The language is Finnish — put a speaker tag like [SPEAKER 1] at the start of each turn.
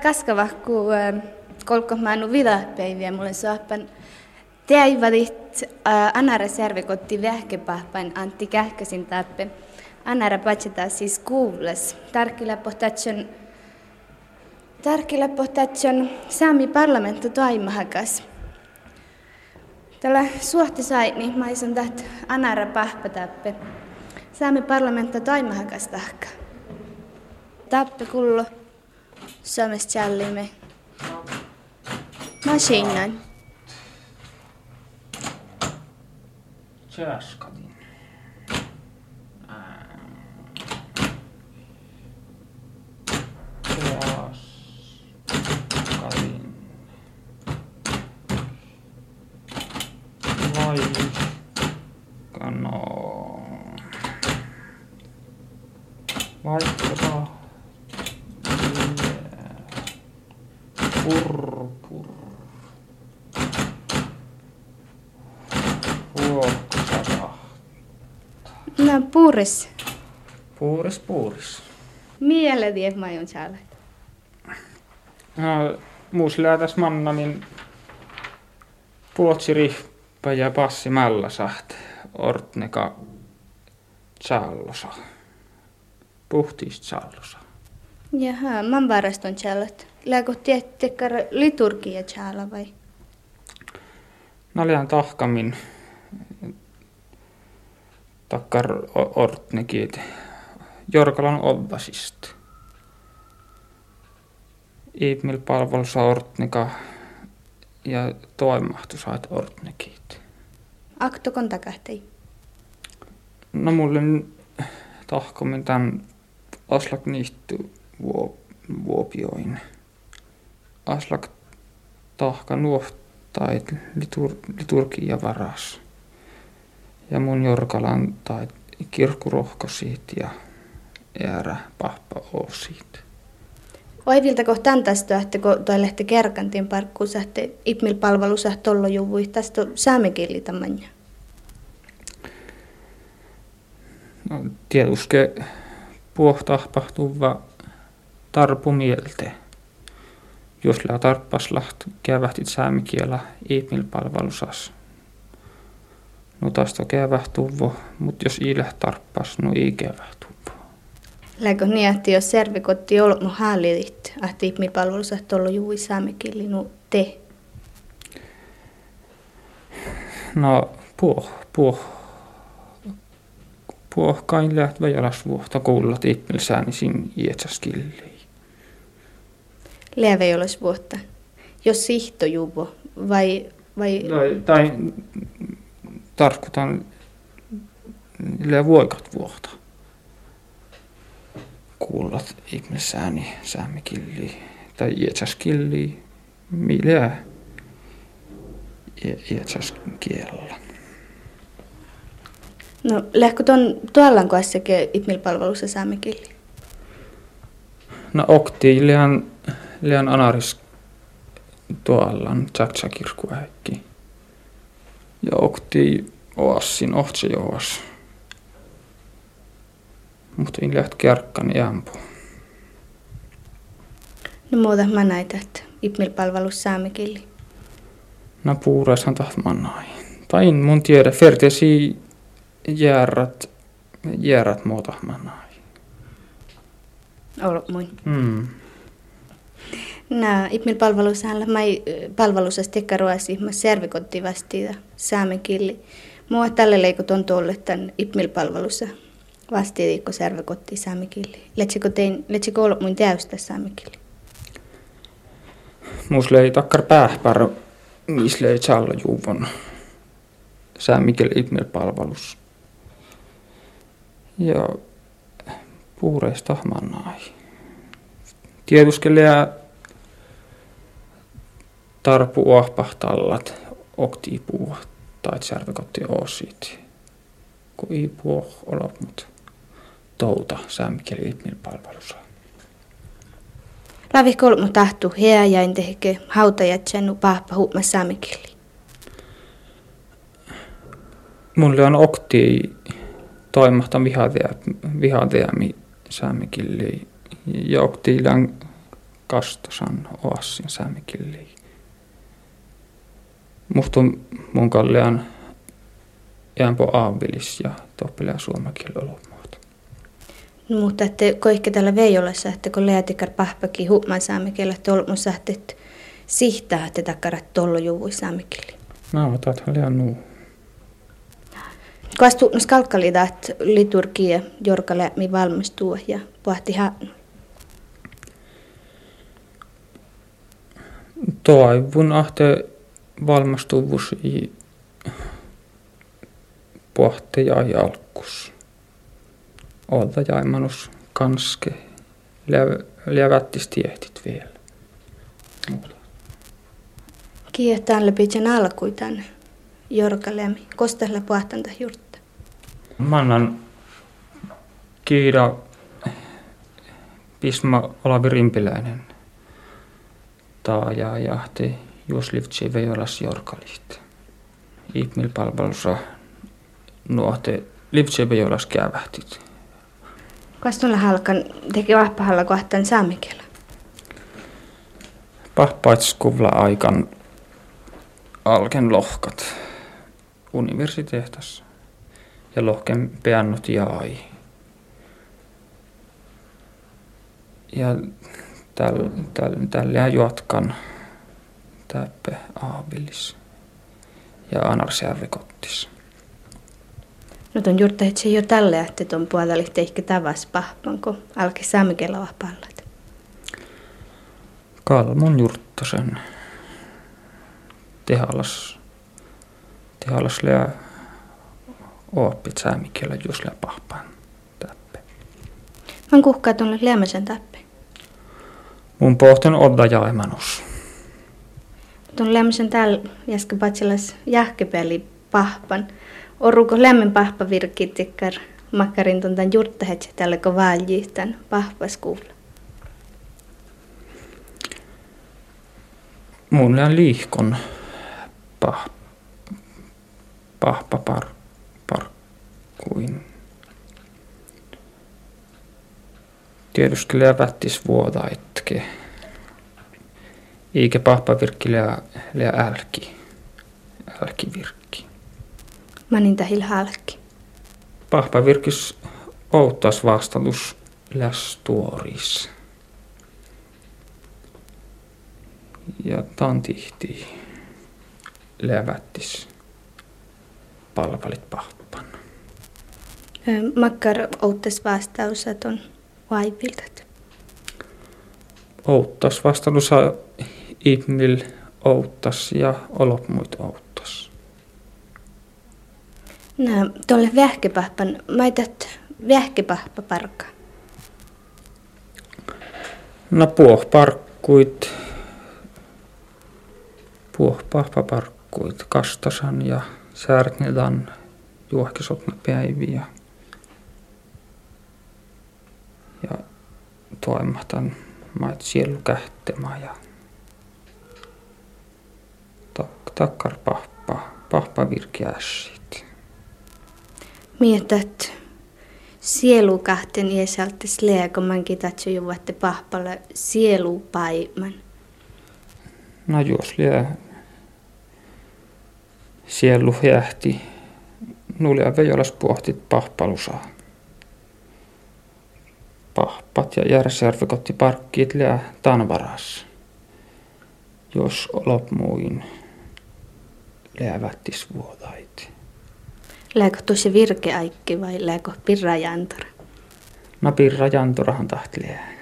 [SPEAKER 1] Tällä kaskava, kun kolko mä anu vilapäiviä, mulle sohpan teäivadit anara servikotti vähkepahpain Antti Kähkösin tappe. Anara patseta siis kuules. Tarkilla pohtatson Tarkilla pohtatson saami parlamento toimahakas. Tällä suhti sai, niin mä ison taht anara pahpatappe. Saami parlamento toimahakas tahka. Tappe kullo. sömestjällimme. Maskinan.
[SPEAKER 2] Työskadin. Työskadin.
[SPEAKER 1] Laivin. Puuris.
[SPEAKER 2] Puuris, puuris.
[SPEAKER 1] Miele tiedät mä oon täällä.
[SPEAKER 2] No, muusilla tässä manna, niin puotsirihpä ja passi mällasaht, ortneka challosa. Puhtiist challosa.
[SPEAKER 1] Jaha, mä varaston täällä. Lääkö tiettekar liturgia täällä vai?
[SPEAKER 2] Naljan tahkamin takkar o- ortnekit Jorkalan oddasist. Iipmil palvelussa ortneka ja toimahtu saat ortnekit.
[SPEAKER 1] Aktokon takahtei.
[SPEAKER 2] No mulle tahkomin tän aslak niihty vuo, vuopioin. Aslak tahka nuohtait litur, liturgia varas. Ja mun jorkalan tai kirkkurohko siitä ja äärä pahpa oo siitä.
[SPEAKER 1] Oivilta kohtaan tästä, että kun toi lähti kerkantin parkkuun, sähte ipmil palvelussa tollo juvui, tästä saamekilli tämänjä.
[SPEAKER 2] No, tietuske puohtahpahtuva tarpu mielte. Jos lää tarppaslaht kävähtit saamikielä iipmil palvelusas. No tästä kävähtuvo, mut jos ilä tarppas, no ei kävähtuvo.
[SPEAKER 1] Läkö niin, että jos servikotti on mun hallit, että ipmil palvelussa tollo juvui saamekilli, no te.
[SPEAKER 2] No puoh, puoh. Puoh kain läht väjäläs vuohta kuullat iipmil sääni sin ietsäskilliin.
[SPEAKER 1] Läävä ei olisi vuotta. Jos sihto juvo, vai, vai
[SPEAKER 2] Tai, tai tarkoitan voikat vuohta. Kuullat ihmissääni säämikilli tai ietsäskilli, millä ietsäskielellä.
[SPEAKER 1] No, lähkö tuon tuollan kohdassakin ipmil-palvelussa saamekilli?
[SPEAKER 2] No okti lian, lian anaris tuollan tsatsakirkku äkki. Ja okti oassin ohtse joas. Mutta in läht kärkkan jämpu.
[SPEAKER 1] No muuta mä näitä, että ipmil-palvelussa saamekilli.
[SPEAKER 2] No puureishan tahtman nai. Tai in mun tiedä, fertesi järrat, järrat muuta nai.
[SPEAKER 1] Ollut muin.
[SPEAKER 2] Mm.
[SPEAKER 1] Nää ipmil-palvelussa mä ei palvelussa tekkaruasi, mä servikotti vastiita saamekilli. Mua tälle leikot on tuolle tän ipmil-palvelussa vastiitikko servikotti saamekilli. Letsikö tein, letsikö ollut mun täystä saamekilli?
[SPEAKER 2] Muus lei takkar päähpär, mis lei challa juvon. Sä Mikel Ibner palvelus. Ja puureista mannai. Tieduskelija tarpu uahpahtallat okti puu tai särvekotti osit. Ei puo olla, mut touta Sä Mikel Ibner palvelus.
[SPEAKER 1] Lavi kolmu tahtu hea ja en tehke hautajat sen pahpa huuma saamekilli.
[SPEAKER 2] Mulle on okti toimahta vihatea, vihateami saamikilli ja okti län kastosan oassin saamikilliin. Muhtu mun kallean jäänpo aavilis ja toppelea suomakieli olomuoto.
[SPEAKER 1] No, mutta että koikke tällä että kun leätikar pahpaki huuman saamikielä tolmun sähtet sihtää, että takkarat tollo juvui saamikieli.
[SPEAKER 2] No, otat liian nuu.
[SPEAKER 1] Kastu skalkkalidat liturgia jorkale mi valmistuu ja pohti hän.
[SPEAKER 2] Toivon, ahte valmistuvus i pohti ja alkus. Olta jaimanus kanske levättis tiehtit vielä.
[SPEAKER 1] Kiihtään läpi sen alkui tänne jorkalemi. Kostella puhtanta jurtta.
[SPEAKER 2] Mannan kiida Pisma Olavi Rimpiläinen taaja jahti Juslivtsi Vejolas Jorkalist. Ihmil palvelussa nuohte Livtsi Vejolas kävähtit.
[SPEAKER 1] Kastolla halkan teki vahpahalla kohtaan saamikielä.
[SPEAKER 2] Pahpaitskuvla aikan alken lohkat universiteetas ja lohken peannut jaai. Ja tällä täl, täl, juotkan täppä aavillis ja anarsjärvikottis.
[SPEAKER 1] No ton juurta, että se jo tälle, että ton puolella ehkä tavas pahpan, kun alkoi saamikella vahpalla.
[SPEAKER 2] Kalmon jurttasen tehalas, tehalas lää oppit saamikielä just lää pahpan täppe.
[SPEAKER 1] Mä kuhkaa tuonne lämmäsen täppe.
[SPEAKER 2] Mun pohten odda jaimanus.
[SPEAKER 1] Tuon lämmäsen täällä jäskä patsilas jähkepeli pahpan. Oruko lämmen pahpa virkki tikkar makkarin tuntan jurttahet tällä kun valjihtan pahpaskuulla.
[SPEAKER 2] Mun lään liihkon pah, pahpa par, parkkuin. Tieduskelija vättis vuoda Eikä pahpa virkki lää, lää älki. Älki virkki.
[SPEAKER 1] Mä niin tähil hälki.
[SPEAKER 2] Pahpa virkis outtas vastatus läs tuoris. Ja tantihti levättis palvelit pahpan.
[SPEAKER 1] Makkar outtes vastausat on vaipiltat.
[SPEAKER 2] Outtas vastaus ihmil outtas ja olopmuit outtas.
[SPEAKER 1] No, tuolle vähkepahpan, maitat vähkepahpa parka.
[SPEAKER 2] No puoh parkkuit puohpahpaparkkuit kastasan ja särknedan juohkisotna päiviä. Ja toimahtan maat sielu kähtemä ja takkar pahpa, pahpa virkiässit.
[SPEAKER 1] Mietät sielu kahten iäsaltis lea, kun mankin tatsu juvatte pahpalle sielupaiman.
[SPEAKER 2] No jos liää sielu jähti. Nulia vejolas pohtit pahpalusaa. Pahpat ja järjesjärvikotti parkkiit liää tanvaras. Jos lopmuin läävättis vuodait.
[SPEAKER 1] Lääkö tosi virkeaikki vai lääkö pirrajantora?
[SPEAKER 2] No pirrajantorahan tahti liää.